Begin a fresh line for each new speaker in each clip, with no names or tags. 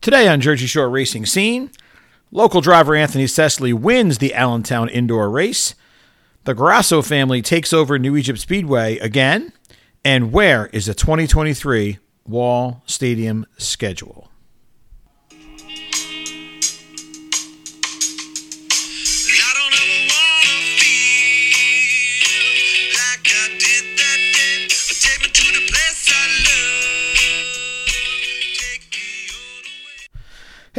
Today on Jersey Shore Racing Scene, local driver Anthony Sesely wins the Allentown indoor race. The Grosso family takes over New Egypt Speedway again. And where is the 2023 Wall Stadium schedule?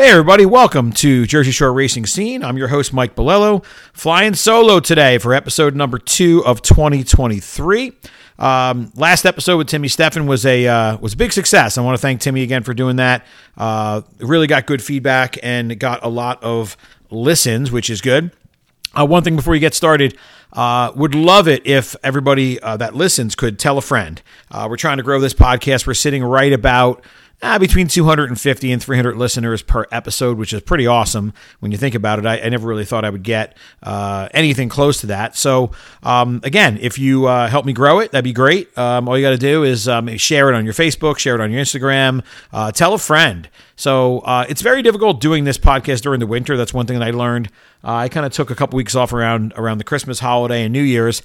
Hey, everybody, welcome to Jersey Shore Racing Scene. I'm your host, Mike Bolello, flying solo today for episode number two of 2023. Um, last episode with Timmy Steffen was a uh, was a big success. I want to thank Timmy again for doing that. Uh, really got good feedback and got a lot of listens, which is good. Uh, one thing before you get started, uh, would love it if everybody uh, that listens could tell a friend. Uh, we're trying to grow this podcast. We're sitting right about uh, between 250 and 300 listeners per episode, which is pretty awesome when you think about it. I, I never really thought I would get uh, anything close to that. So, um, again, if you uh, help me grow it, that'd be great. Um, all you got to do is um, share it on your Facebook, share it on your Instagram, uh, tell a friend. So uh, it's very difficult doing this podcast during the winter. That's one thing that I learned. Uh, I kind of took a couple weeks off around around the Christmas holiday and New Year's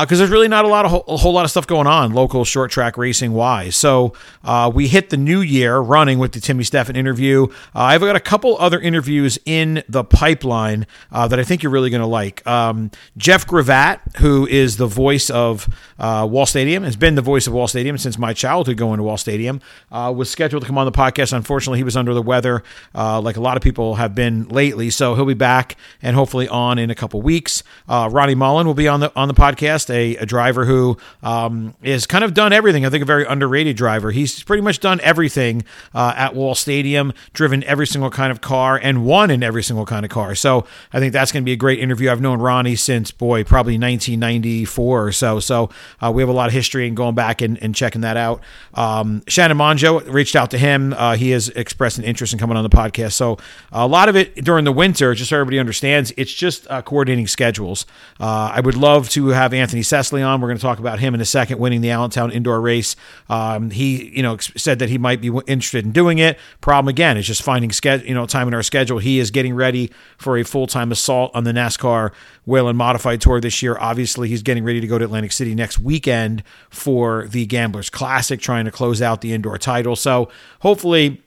because there's really not a lot of a whole lot of stuff going on local short track racing wise. So uh, we hit the new year running with the Timmy Steffen interview. Uh, I've got a couple other interviews in the pipeline uh, that I think you're really going to like. Um, Jeff Gravatt, who is the voice of uh, Wall Stadium, has been the voice of Wall Stadium since my childhood going to Wall Stadium, uh, was scheduled to come on the podcast. Unfortunately, he was under the weather, uh, like a lot of people have been lately. So he'll be back and hopefully on in a couple weeks. Ronnie Mullen will be on the on the podcast a, a driver who um, is kind of done everything. I think a very underrated driver. He's pretty much done everything uh, at Wall Stadium, driven every single kind of car, and won in every single kind of car. So I think that's going to be a great interview. I've known Ronnie since, boy, probably 1994 or so. So uh, we have a lot of history and going back and, and checking that out. Um, Shannon Monjo reached out to him. Uh, he has expressed an interest in coming on the podcast. So a lot of it during the winter, just so everybody understands, it's just uh, coordinating schedules. Uh, I would love to have Anthony Sesely on. We're going to talk about him in a second, winning the Allentown indoor race. Um, he, you know, said that he might be interested in doing it. Problem again is just finding schedule, you know, time in our schedule. He is getting ready for a full time assault on the NASCAR Whelen Modified Tour this year. Obviously, he's getting ready to go to Atlantic City next weekend for the Gamblers Classic, trying to close out the indoor title. So hopefully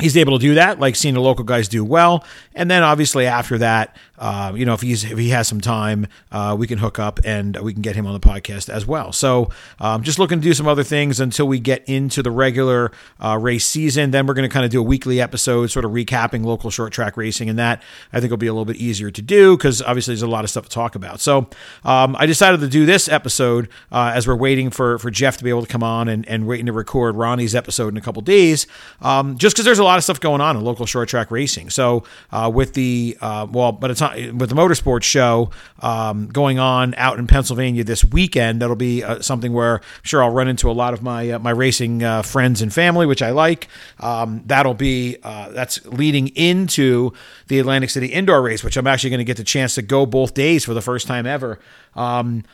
he's able to do that, like seeing the local guys do well. And then obviously after that, uh, you know, if he's if he has some time, uh, we can hook up and we can get him on the podcast as well. So um, just looking to do some other things until we get into the regular uh, race season. Then we're going to kind of do a weekly episode, sort of recapping local short track racing, and that I think will be a little bit easier to do because obviously there's a lot of stuff to talk about. So um, I decided to do this episode uh, as we're waiting for for Jeff to be able to come on and, and waiting to record Ronnie's episode in a couple days, um, just because there's a lot of stuff going on in local short track racing. So uh, with the uh, well, but it's with the motorsports show um, going on out in Pennsylvania this weekend. That'll be uh, something where I'm sure I'll run into a lot of my uh, my racing uh, friends and family, which I like. Um, that'll be uh, that's leading into the Atlantic City indoor race, which I'm actually going to get the chance to go both days for the first time ever. Um,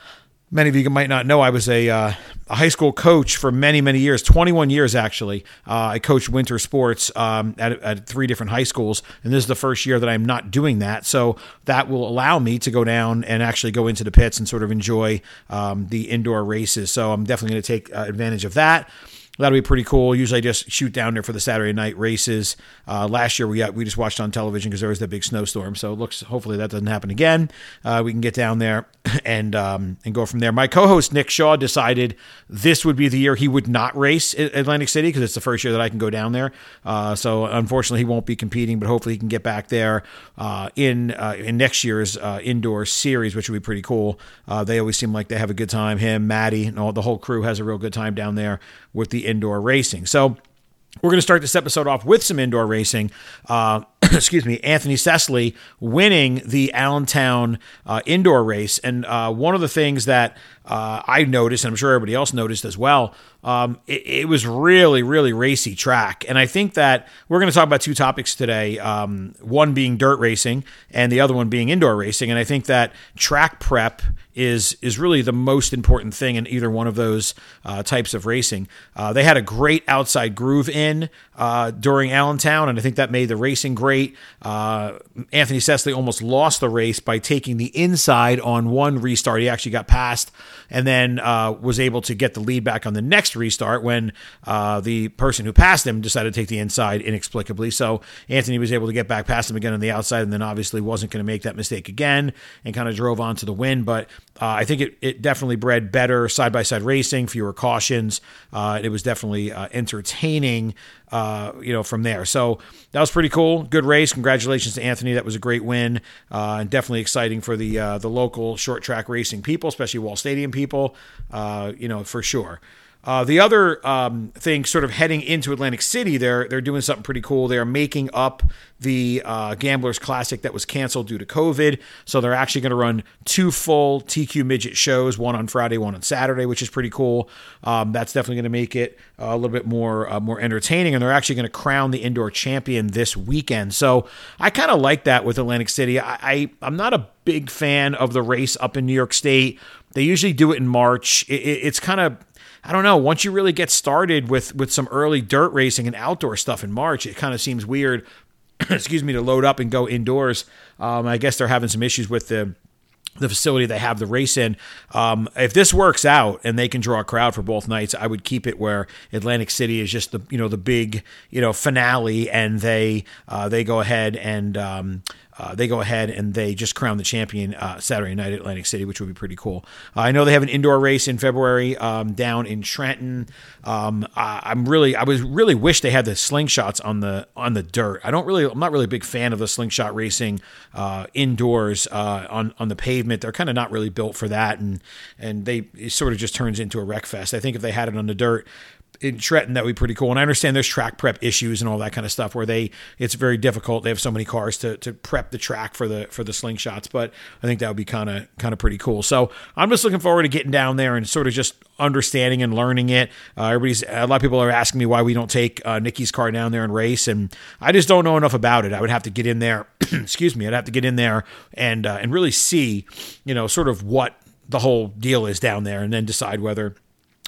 Many of you might not know I was a, uh, a high school coach for many, many years, 21 years actually. Uh, I coached winter sports um, at, at three different high schools, and this is the first year that I'm not doing that. So that will allow me to go down and actually go into the pits and sort of enjoy um, the indoor races. So I'm definitely going to take uh, advantage of that. That'll be pretty cool. Usually, I just shoot down there for the Saturday night races. Uh, last year, we got, we just watched on television because there was that big snowstorm. So it looks hopefully that doesn't happen again. Uh, we can get down there and um, and go from there. My co-host Nick Shaw decided this would be the year he would not race at Atlantic City because it's the first year that I can go down there. Uh, so unfortunately, he won't be competing, but hopefully he can get back there uh, in uh, in next year's uh, indoor series, which would be pretty cool. They always seem like they have a good time. Him, Maddie, and all the whole crew has a real good time down there with the indoor racing. So we're going to start this episode off with some indoor racing. Uh, excuse me, Anthony Sesely winning the Allentown uh, indoor race. And uh, one of the things that uh, I noticed, and I'm sure everybody else noticed as well, um, it, it, was really, really racy track. And I think that we're going to talk about two topics today um, one being dirt racing, and the other one being indoor racing. And I think that track prep is is really the most important thing in either one of those uh, types of racing. Uh, they had a great outside groove in uh, during Allentown, and I think that made the racing great. Uh, Anthony Sesely almost lost the race by taking the inside on one restart. He actually got past and then uh, was able to get the lead back on the next restart when uh, the person who passed him decided to take the inside inexplicably. So Anthony was able to get back past him again on the outside, and then obviously wasn't going to make that mistake again and kind of drove on to the win. But uh, I think it, it definitely bred better side by side racing, fewer cautions. Uh, it was definitely uh, entertaining, uh, you know, from there. So that was pretty cool. Good race. Congratulations to Anthony. That was a great win, uh, and definitely exciting for the uh, the local short track racing people, especially Wall Stadium people. you know, for sure. Uh, the other um, thing, sort of heading into Atlantic City, they're they're doing something pretty cool. They're making up the uh, Gamblers Classic that was canceled due to COVID. So they're actually going to run two full TQ midget shows, one on Friday, one on Saturday, which is pretty cool. Um, that's definitely going to make it a little bit more uh, more entertaining. And they're actually going to crown the indoor champion this weekend. So I kind of like that with Atlantic City. I, I I'm not a big fan of the race up in New York State. They usually do it in March. It, it, it's kind of I don't know. Once you really get started with with some early dirt racing and outdoor stuff in March, it kind of seems weird. excuse me to load up and go indoors. Um, I guess they're having some issues with the the facility they have the race in. Um, if this works out and they can draw a crowd for both nights, I would keep it where Atlantic City is just the you know the big you know finale, and they uh, they go ahead and um, uh, they go ahead and they just crown the champion uh, Saturday night at Atlantic City, which would be pretty cool. Uh, I know they have an indoor race in February um, down in Trenton. Um, I, am really, I was really wish they had the slingshots on the on the dirt. I don't really, I'm not really a big fan of the slingshot racing uh, indoors uh, on on the pavement. They're kind of not really built for that, and and they it sort of just turns into a wreck fest. I think if they had it on the dirt, in Trenton, that would be pretty cool. And I understand there's track prep issues and all that kind of stuff where they it's very difficult. They have so many cars to, to prep the track for the for the slingshots, but I think that would be kind of kind of pretty cool. So I'm just looking forward to getting down there and sort of just understanding and learning it. Uh, everybody's a lot of people are asking me why we don't take uh, Nikki's car down there and race, and I just don't know enough about it. I would have to get in there. excuse me, I'd have to get in there and uh, and really see, you know, sort of what the whole deal is down there, and then decide whether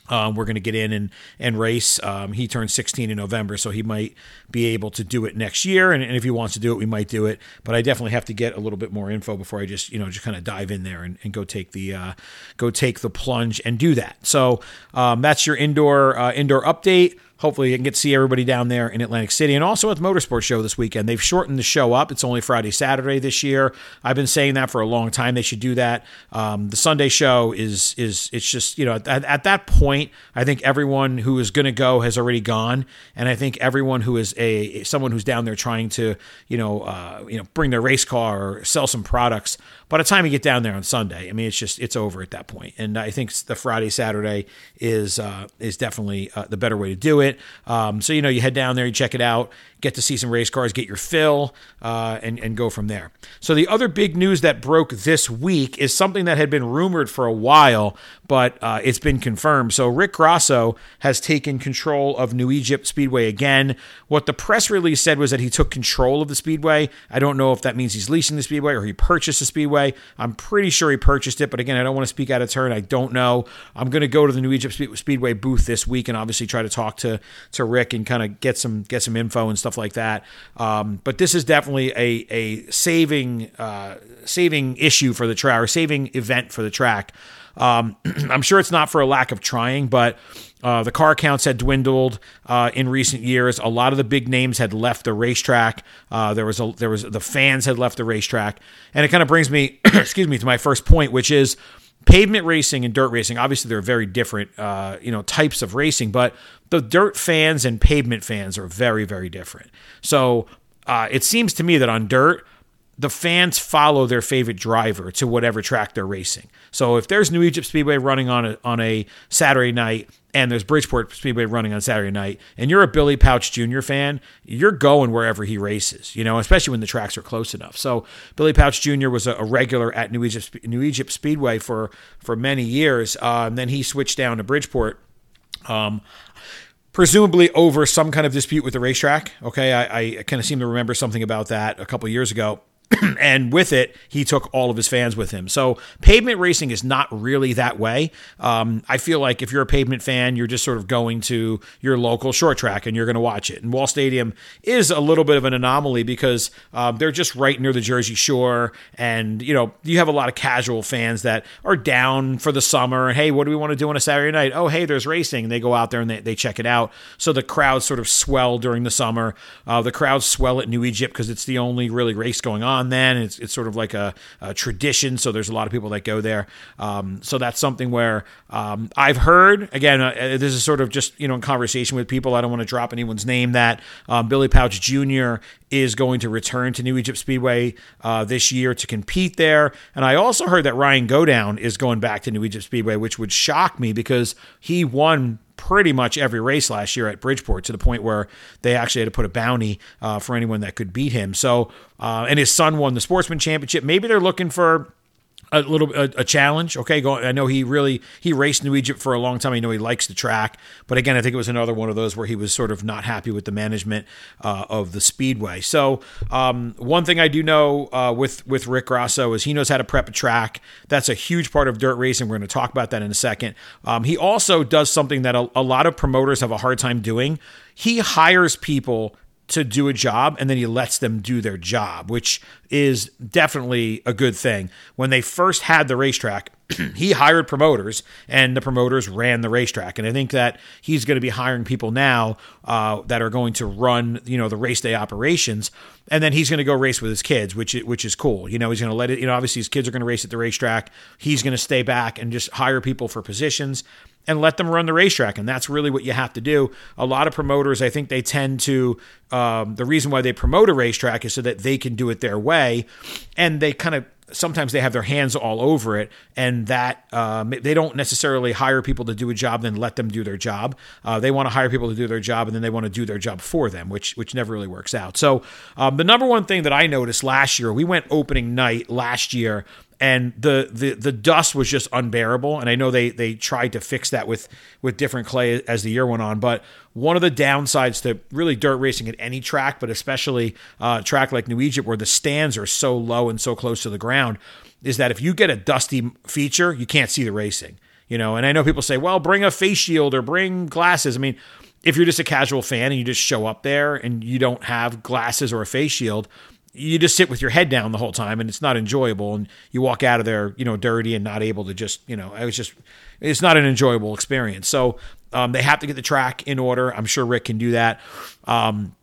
um, we're going to get in and and race. Um, he turns 16 in November, so he might be able to do it next year. And, and, if he wants to do it, we might do it. But I definitely have to get a little bit more info before I just you know just kind of dive in there and, and go take the uh, go take the plunge and do that. So um, that's your indoor uh, indoor update hopefully you can get to see everybody down there in Atlantic City and also at the Motorsports Show this weekend. They've shortened the show up. It's only Friday, Saturday this year. I've been saying that for a long time. They should do that. Um, the Sunday show is is it's just you know at, at that point I think everyone who is going to go has already gone, and I think everyone who is a someone who's down there trying to you know uh, you know bring their race car or sell some products by the time you get down there on Sunday, I mean, it's just it's over at that point. And I think the Friday Saturday is uh, is definitely uh, the better way to do it. Um, so you know, you head down there, you check it out, get to see some race cars, get your fill, uh, and and go from there. So the other big news that broke this week is something that had been rumored for a while, but uh, it's been confirmed. So Rick Grosso has taken control of New Egypt Speedway again. What the press release said was that he took control of the speedway. I don't know if that means he's leasing the speedway or he purchased the speedway. I'm pretty sure he purchased it, but again, I don't want to speak out of turn. I don't know. I'm going to go to the New Egypt Speedway booth this week and obviously try to talk to to Rick and kind of get some get some info and stuff like that. Um, but this is definitely a a saving uh, saving issue for the track or saving event for the track. Um, I'm sure it's not for a lack of trying, but uh, the car counts had dwindled uh, in recent years. A lot of the big names had left the racetrack. Uh, there was a, there was the fans had left the racetrack, and it kind of brings me, excuse me, to my first point, which is pavement racing and dirt racing obviously they're very different uh, you know types of racing but the dirt fans and pavement fans are very very different so uh, it seems to me that on dirt the fans follow their favorite driver to whatever track they're racing. So if there's New Egypt Speedway running on a on a Saturday night and there's Bridgeport Speedway running on Saturday night, and you're a Billy Pauch Jr. fan, you're going wherever he races, you know, especially when the tracks are close enough. So Billy Pauch Jr. was a, a regular at New Egypt New Egypt Speedway for for many years, uh, and then he switched down to Bridgeport. Um, presumably over some kind of dispute with the racetrack. Okay, I, I kind of seem to remember something about that a couple years ago. and with it, he took all of his fans with him. So pavement racing is not really that way. Um, I feel like if you're a pavement fan, you're just sort of going to your local short track and you're going to watch it. And Wall Stadium is a little bit of an anomaly because um, they're just right near the Jersey Shore, and you know you have a lot of casual fans that are down for the summer. Hey, what do we want to do on a Saturday night? Oh, hey, there's racing. And they go out there and they, they check it out. So the crowds sort of swell during the summer. Uh, the crowds swell at New Egypt because it's the only really race going on then. It's, it's sort of like a, a tradition. So there's a lot of people that go there. Um, so that's something where um, I've heard, again, uh, this is sort of just, you know, in conversation with people. I don't want to drop anyone's name that um, Billy Pauch Jr. is going to return to New Egypt Speedway uh, this year to compete there. And I also heard that Ryan Godown is going back to New Egypt Speedway, which would shock me because he won pretty much every race last year at Bridgeport to the point where they actually had to put a bounty uh, for anyone that could beat him. So, uh, and his son won the Sportsman Championship. Maybe they're looking for a little a, a challenge. Okay, go. I know he really he raced New Egypt for a long time. I know he likes the track, but again, I think it was another one of those where he was sort of not happy with the management uh, of the speedway. So um, one thing I do know uh, with with Rick Grosso is he knows how to prep a track. That's a huge part of dirt racing. We're going to talk about that in a second. Um, he also does something that a, a lot of promoters have a hard time doing. He hires people to do a job and then he lets them do their job, which is definitely a good thing. When they first had the racetrack, he hired promoters and the promoters ran the racetrack. And I think that he's going to be hiring people now uh, that are going to run, you know, the race day operations. And then he's going to go race with his kids, which which is cool. You know, he's going to let it. You know, obviously his kids are going to race at the racetrack. He's going to stay back and just hire people for positions and let them run the racetrack. And that's really what you have to do. A lot of promoters, I think they tend to, um, the reason why they promote a racetrack is so that they can do it their way. And they kind of, sometimes they have their hands all over it and that um, they don't necessarily hire people to do a job then let them do their job uh, they want to hire people to do their job and then they want to do their job for them which which never really works out so um, the number one thing that i noticed last year we went opening night last year and the, the the dust was just unbearable. And I know they they tried to fix that with with different clay as the year went on. But one of the downsides to really dirt racing at any track, but especially uh, track like New Egypt where the stands are so low and so close to the ground, is that if you get a dusty feature, you can't see the racing. You know, and I know people say, well, bring a face shield or bring glasses. I mean, if you're just a casual fan and you just show up there and you don't have glasses or a face shield, you just sit with your head down the whole time and it's not enjoyable and you walk out of there you know dirty and not able to just you know i was just it's not an enjoyable experience. So um, they have to get the track in order. I'm sure rick can do that. Um,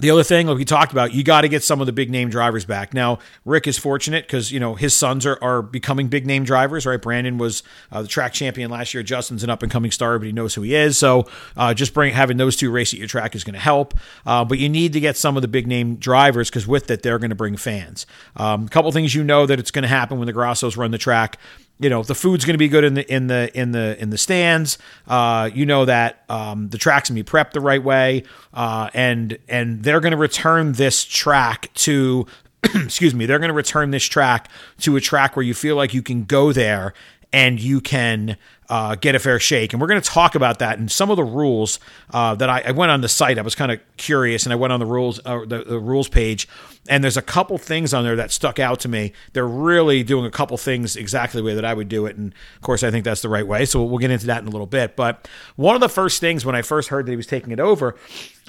the other thing, like we talked about, you got to get some of the big name drivers back. Now, Rick is fortunate because you know his sons are, are becoming big name drivers. Right, Brandon was uh, the track champion last year. Justin's an up and coming star, but he knows who he is. So, uh, just bring having those two race at your track is going to help. Uh, but you need to get some of the big name drivers because with it, they're going to bring fans. Um, a couple things you know that it's going to happen when the Grossos run the track you know the food's going to be good in the in the in the in the stands. Uh, you know that um, the track's going to be prepped the right way, uh, and and they're going to return this track to. excuse me. They're going to return this track to a track where you feel like you can go there and you can uh, get a fair shake. And we're going to talk about that and some of the rules uh, that I, I, went on the site. I was kind of curious, and I went on the rules uh, the, the, rules page, and there's a couple things on there that stuck out to me. They're really doing a couple things exactly the way that I would do it, and of course, I think that's the right way. So we'll get into that in a little bit. But one of the first things when I first heard that he was taking it over,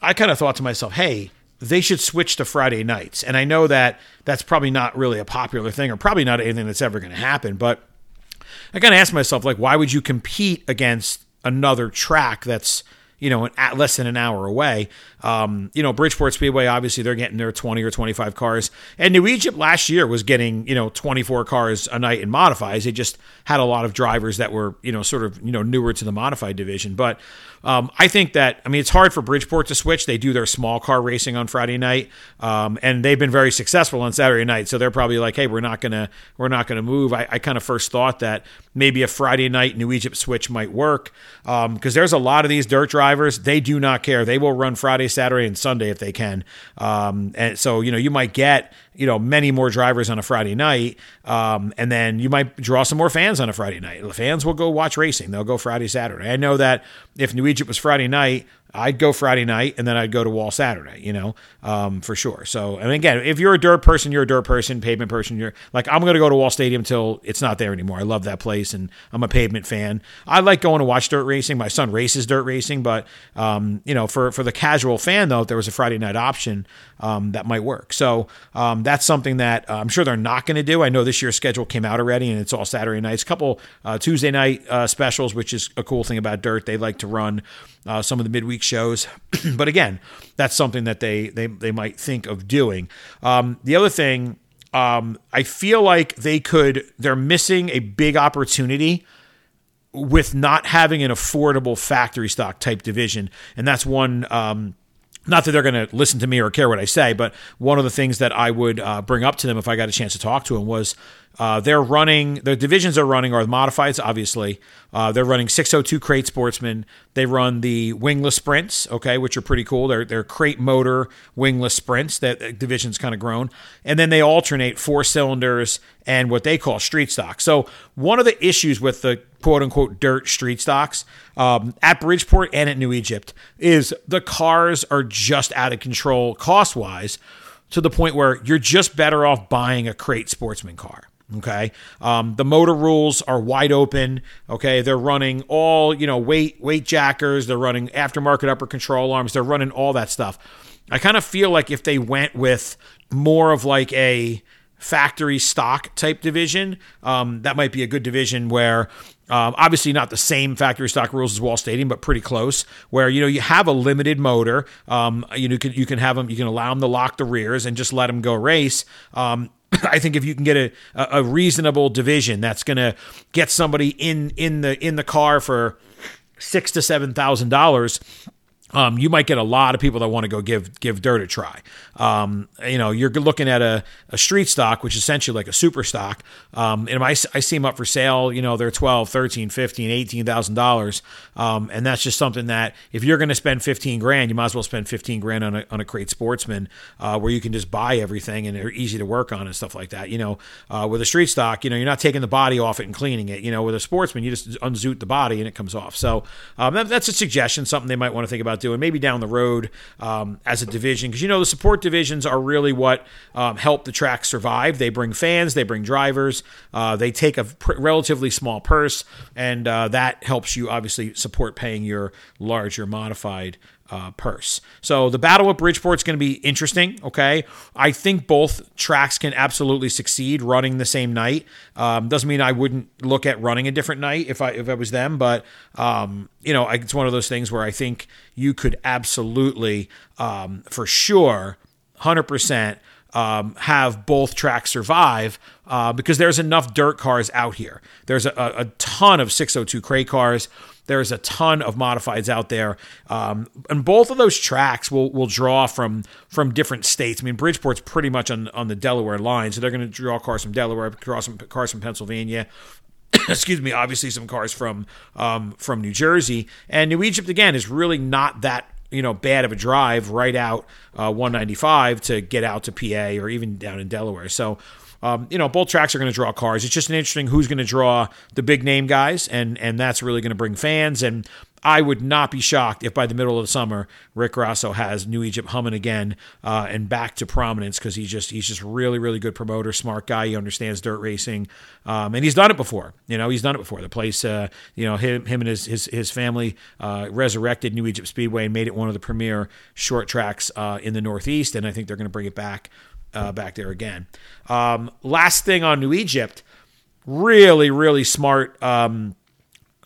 I kind of thought to myself, hey they should switch to Friday nights. And I know that that's probably not really a popular thing or probably not anything that's ever going to happen, but I kind of asked myself, like, why would you compete against another track that's, you know, at less than an hour away. Um, you know, Bridgeport Speedway, obviously, they're getting their 20 or 25 cars. And New Egypt last year was getting, you know, 24 cars a night in modifies. They just had a lot of drivers that were, you know, sort of, you know, newer to the modified division. But um, I think that, I mean, it's hard for Bridgeport to switch. They do their small car racing on Friday night, um, and they've been very successful on Saturday night. So they're probably like, hey, we're not to, we're not to move. I, I kind of first thought that maybe a Friday night New Egypt switch might work because um, there's a lot of these dirt drivers. They do not care. They will run Friday, Saturday, and Sunday if they can. Um, and so, you know, you might get, you know, many more drivers on a Friday night. Um, and then you might draw some more fans on a Friday night. The fans will go watch racing. They'll go Friday, Saturday. I know that if New Egypt was Friday night, I'd go Friday night and then I'd go to Wall Saturday, you know, um, for sure. So, and again, if you're a dirt person, you're a dirt person, pavement person, you're like, I'm going to go to Wall Stadium until it's not there anymore. I love that place and I'm a pavement fan. I like going to watch dirt racing. My son races dirt racing, but, um, you know, for, for the casual fan, though, if there was a Friday night option, um, that might work. So, um, that's something that uh, I'm sure they're not going to do. I know this year's schedule came out already and it's all Saturday nights, a couple uh, Tuesday night uh, specials, which is a cool thing about dirt. They like to run uh, some of the midweek shows. but again, that's something that they they they might think of doing. Um, the other thing, um, I feel like they could. They're missing a big opportunity with not having an affordable factory stock type division, and that's one. Um, not that they're going to listen to me or care what I say, but one of the things that I would uh, bring up to them if I got a chance to talk to them was uh, they're running the divisions they're running are the modifieds. Obviously, uh, they're running 602 crate sportsman. They run the wingless sprints, okay, which are pretty cool. They're they're crate motor wingless sprints. That, division's kind of grown, and then they alternate four cylinders and what they call street stock. So one of the issues with the quote unquote dirt street stocks um, at Bridgeport and at New Egypt is the cars are just out of control cost wise to the point where you're just better off buying a crate sportsman car. Okay, um, the motor rules are wide open. Okay, they're running all you know weight weight jackers. They're running aftermarket upper control arms. They're running all that stuff. I kind of feel like if they went with more of like a factory stock type division, um, that might be a good division where um, obviously, not the same factory stock rules as Wall Stadium, but pretty close. Where you know you have a limited motor, um, you know you can, you can have them, you can allow them to lock the rears and just let them go race. Um, I think if you can get a, a reasonable division that's going to get somebody in in the in the car for six to seven thousand dollars um, you might get a lot of people that want to go give give dirt a try. Um, you know, you're looking at a, a street stock, which is essentially like a super stock. Um, and I, I see them up for sale, you know, they're 12, 13, 15, 18,000 dollars. Um, and that's just something that if you're going to spend 15 grand, you might as well spend 15 grand on a, on a crate sportsman, uh, where you can just buy everything and they're easy to work on and stuff like that. You know, uh, with a street stock, you know, you're not taking the body off it and cleaning it, you know, with a sportsman, you just unzoot the body and it comes off. So, um, that, that's a suggestion, something they might want to think about doing maybe down the road um, as a division because you know the support divisions are really what um, help the track survive. They bring fans, they bring drivers, uh, they take a pr- relatively small purse, and uh, that helps you obviously support paying your larger modified uh, purse. So the battle at Bridgeport's going to be interesting. Okay, I think both tracks can absolutely succeed running the same night. Um, doesn't mean I wouldn't look at running a different night if I if I was them, but um, you know, it's one of those things where I think you could absolutely, um, for sure, hundred percent. Um, have both tracks survive uh, because there's enough dirt cars out here. There's a, a ton of 602 crate cars. There's a ton of modifieds out there, um, and both of those tracks will will draw from from different states. I mean, Bridgeport's pretty much on on the Delaware line, so they're going to draw cars from Delaware, draw some cars from Pennsylvania. excuse me, obviously some cars from um, from New Jersey and New Egypt again is really not that you know bad of a drive right out uh, 195 to get out to PA or even down in Delaware. So. Um, you know, both tracks are going to draw cars. It's just an interesting who's going to draw the big name guys, and and that's really going to bring fans. And I would not be shocked if by the middle of the summer Rick Grosso has New Egypt humming again uh, and back to prominence because he's just he's just really really good promoter, smart guy. He understands dirt racing, um, and he's done it before. You know, he's done it before. The place, uh, you know, him him and his his, his family uh, resurrected New Egypt Speedway and made it one of the premier short tracks uh, in the Northeast, and I think they're going to bring it back uh, back there again. Um, last thing on New Egypt, really really smart. Um,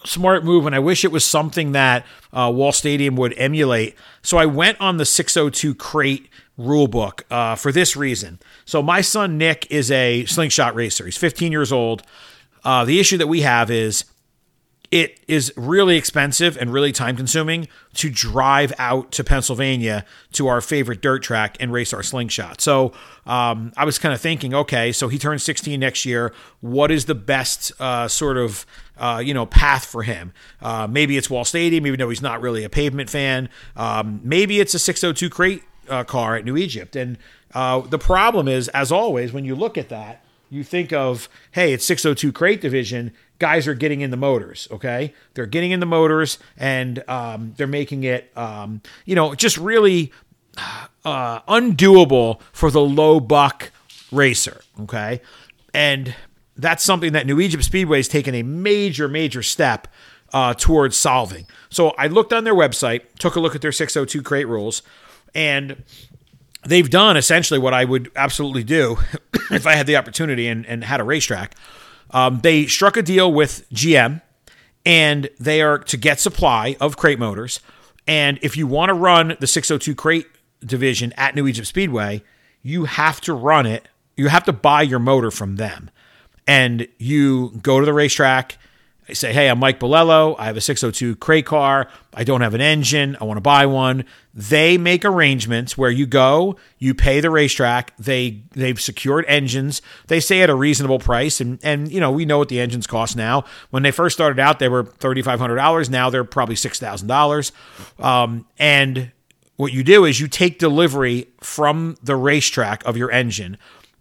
smart move, and I wish it was something that uh, Wall Stadium would emulate. So I went on the 602 crate rulebook uh, for this reason. So my son Nick is a slingshot racer. He's 15 years old. Uh, the issue that we have is it is really expensive and really time consuming to drive out to Pennsylvania to our favorite dirt track and race our slingshot. So um, I was kind of thinking, okay, so he turns 16 next year. What is the best uh, sort of uh, you know path for him? Uh, maybe it's Wall Stadium, even though he's not really a pavement fan. Um, maybe it's a 602 crate uh, car at New Egypt. And uh, the problem is, as always, when you look at that, you think of, hey, it's 602 crate division. Guys are getting in the motors, okay? They're getting in the motors and um, they're making it, um, you know, just really uh, undoable for the low buck racer, okay? And that's something that New Egypt Speedway has taken a major, major step uh, towards solving. So I looked on their website, took a look at their 602 crate rules, and they've done essentially what I would absolutely do if I had the opportunity and, and had a racetrack. Um, they struck a deal with GM and they are to get supply of crate motors. And if you want to run the 602 crate division at New Egypt Speedway, you have to run it. You have to buy your motor from them. And you go to the racetrack. I say, hey, I'm Mike Bolello. I have a 602 crate car. I don't have an engine. I want to buy one. They make arrangements where you go, you pay the racetrack. They they've secured engines. They say at a reasonable price, and and you know we know what the engines cost now. When they first started out, they were thirty five hundred dollars. Now they're probably six thousand dollars. Um, and what you do is you take delivery from the racetrack of your engine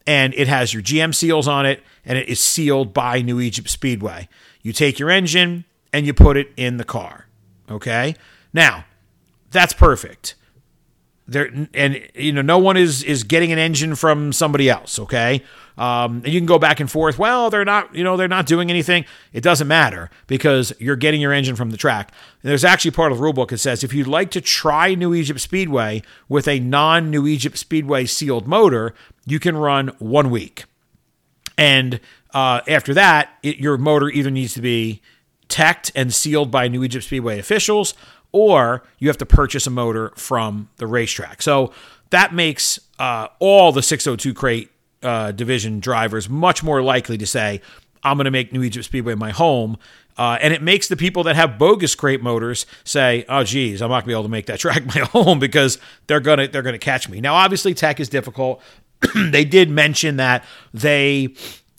and it has your GM seals on it and it is sealed by New Egypt Speedway. You take your engine and you put it in the car. Okay? Now, that's perfect. There and you know no one is is getting an engine from somebody else, okay? Um, and you can go back and forth. Well, they're not, you know, they're not doing anything. It doesn't matter because you're getting your engine from the track. And there's actually part of the rule book that says if you'd like to try New Egypt Speedway with a non New Egypt Speedway sealed motor, you can run one week. And uh, after that, it, your motor either needs to be teched and sealed by New Egypt Speedway officials, or you have to purchase a motor from the racetrack. So that makes uh, all the 602 crate uh, division drivers much more likely to say, I'm going to make New Egypt Speedway my home. Uh, and it makes the people that have bogus crate motors say, "Oh, geez, I'm not going to be able to make that track my home because they're gonna they're gonna catch me." Now, obviously, tech is difficult. they did mention that they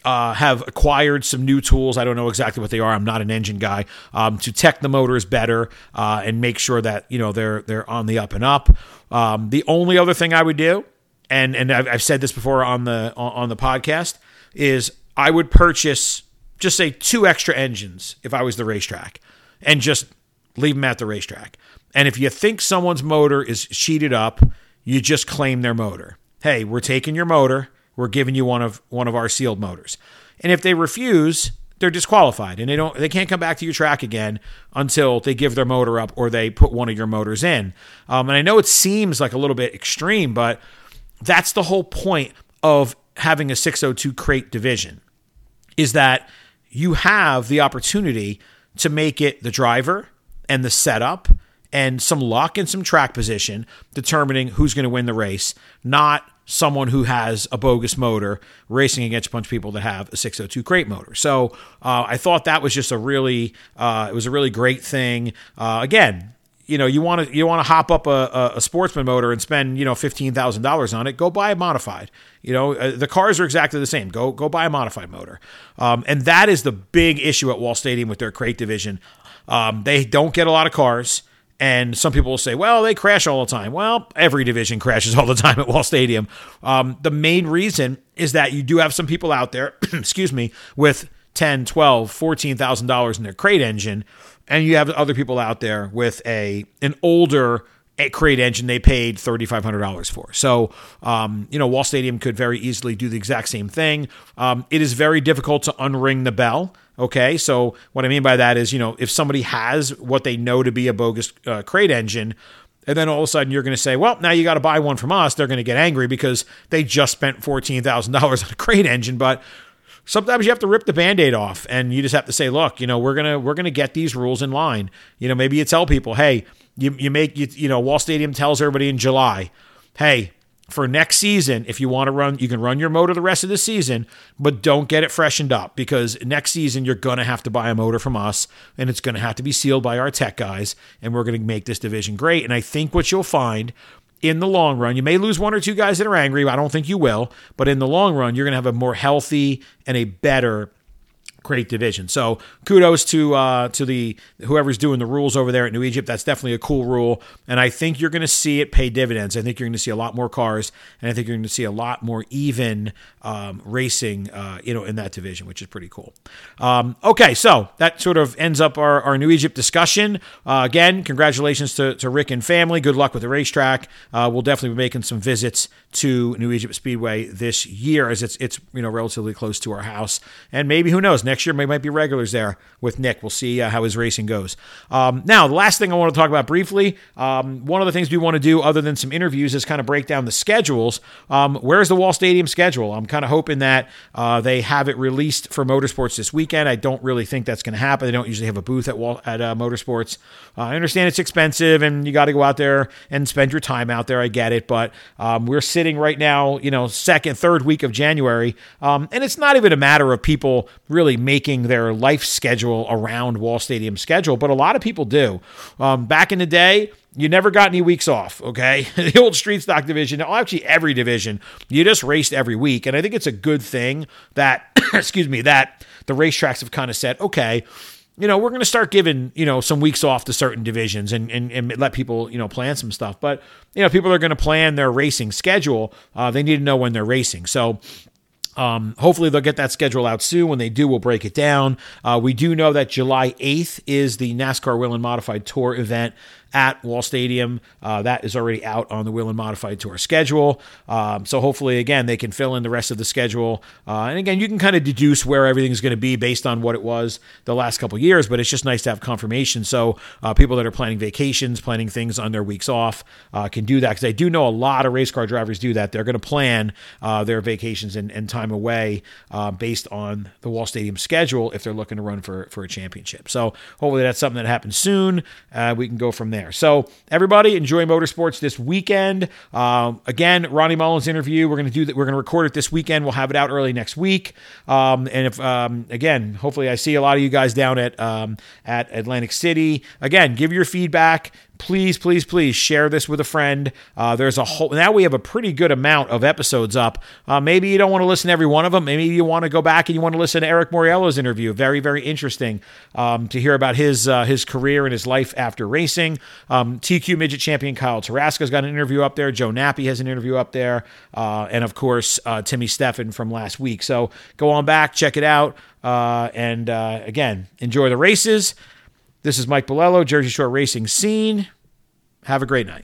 uh, have acquired some new tools. I don't know exactly what they are. I'm not an engine guy. Um, to tech the motors better uh, and make sure that you know they're they're on the up and up. Um, the only other thing I would do, and and I've, I've said this before on the on, the podcast, is I would purchase just say two extra engines if I was the racetrack, and just leave them at the racetrack. And if you think someone's motor is cheated up, you just claim their motor. Hey, we're taking your motor. We're giving you one of one of our sealed motors. And if they refuse, they're disqualified and they don't they can't come back to your track again until they give their motor up or they put one of your motors in. Um, and I know it seems like a little bit extreme, but that's the whole point of having a 602 crate division is that you have the opportunity to make it the driver and the setup and some luck and some track position determining who's going to win the race, not someone who has a bogus motor racing against a bunch of people that have a 602 crate motor. So uh, I thought that was just a really, uh, it was a really great thing. Uh, again, you know, you want to you want to hop up a, a, sportsman motor and spend you know fifteen thousand dollars on it. Go buy a modified. You know, uh, the cars are exactly the same. Go go buy a modified motor. Um, and that is the big issue at Wall Stadium with their crate division. Um, they don't get a lot of cars. And some people will say, well, they crash all the time. Well, every division crashes all the time at Wall Stadium. Um, the main reason is that you do have some people out there, excuse me, with 10, 12, $14,000 in their crate engine. And you have other people out there with a an older crate engine they paid $3,500 for. So, um, you know, Wall Stadium could very easily do the exact same thing. Um, it is very difficult to unring the bell. Okay. So, what I mean by that is, you know, if somebody has what they know to be a bogus uh, crate engine, and then all of a sudden you're going to say, well, now you got to buy one from us, they're going to get angry because they just spent $14,000 on a crate engine. But sometimes you have to rip the band-aid off and you just have to say look you know we're gonna we're gonna get these rules in line you know maybe you tell people hey you, you make you, you know wall stadium tells everybody in july hey for next season if you want to run you can run your motor the rest of the season but don't get it freshened up because next season you're going to have to buy a motor from us and it's going to have to be sealed by our tech guys and we're going to make this division great and i think what you'll find in the long run, you may lose one or two guys that are angry. I don't think you will, but in the long run, you're going to have a more healthy and a better crate division. So kudos to uh, to the whoever's doing the rules over there at New Egypt. That's definitely a cool rule, and I think you're going to see it pay dividends. I think you're going to see a lot more cars, and I think you're going to see a lot more even um, racing, uh, you know, in that division, which is pretty cool. Um, okay, so that sort of ends up our, our New Egypt discussion. Uh, again, congratulations to, to Rick and family. Good luck with the racetrack. Uh, we'll definitely be making some visits to New Egypt Speedway this year, as it's it's you know relatively close to our house, and maybe who knows next year we might be regulars there with Nick. We'll see uh, how his racing goes. Um, now, the last thing I want to talk about briefly, um, one of the things we want to do other than some interviews is kind of break down the schedules. Um, where's the Wall Stadium schedule? I'm kind of hoping that uh, they have it released for motorsports this weekend. I don't really think that's going to happen. They don't usually have a booth at Wall, at uh, motorsports. Uh, I understand it's expensive and you got to go out there and spend your time out there. I get it, but um, we're sitting right now, you know, second, third week of January, um, and it's not even a matter of people really making their life schedule around Wall Stadium schedule, but a lot of people do. Um, back in the day, you never got any weeks off, okay? the old street stock division, actually every division, you just raced every week. And I think it's a good thing that, excuse me, that the racetracks have kind of said, okay, you know, we're going to start giving, you know, some weeks off to certain divisions and, and, and let people, you know, plan some stuff. But, you know, people are going to plan their racing schedule. Uh, they need to know when they're racing. So, um, hopefully they'll get that schedule out soon. When they do, we'll break it down. Uh, we do know that July 8th is the NASCAR Whelen Modified Tour event at Wall Stadium. Uh, that is already out on the Whelen Modified Tour schedule. Um, so hopefully, again, they can fill in the rest of the schedule. Uh, and again, you can kind of deduce where everything's going to be based on what it was the last couple years, but it's just nice to have confirmation. So uh, people that are planning vacations, planning things on their weeks off, uh, can do that because I do know a lot of race car drivers do that. They're going to plan uh, their vacations and, and time away uh, based on the Wall Stadium schedule if they're looking to run for, for a championship. So hopefully that's something that happens soon. we can go from there there. So everybody enjoy motorsports this weekend. Um, again, Ronnie Mullins interview. We're going to do that. We're going to record it this weekend. We'll have it out early next week. Um, and if um, again, hopefully, I see a lot of you guys down at um, at Atlantic City. Again, give your feedback please, please, please share this with a friend. Uh, there's a whole now we have a pretty good amount of episodes up. Uh, maybe you don't want to listen to every one of them. Maybe you want to go back and you want to listen to Eric Moriello's interview. Very, very interesting um, to hear about his uh, his career and his life after racing. Um, TQ midget champion Kyle Tarasco's got an interview up there. Joe Nappy has an interview up there, uh, and of course uh, Timmy Steffen from last week. So go on back, check it out, uh, and again enjoy the races. This is Mike Bolello, Jersey Shore Racing Scene. Have a great night.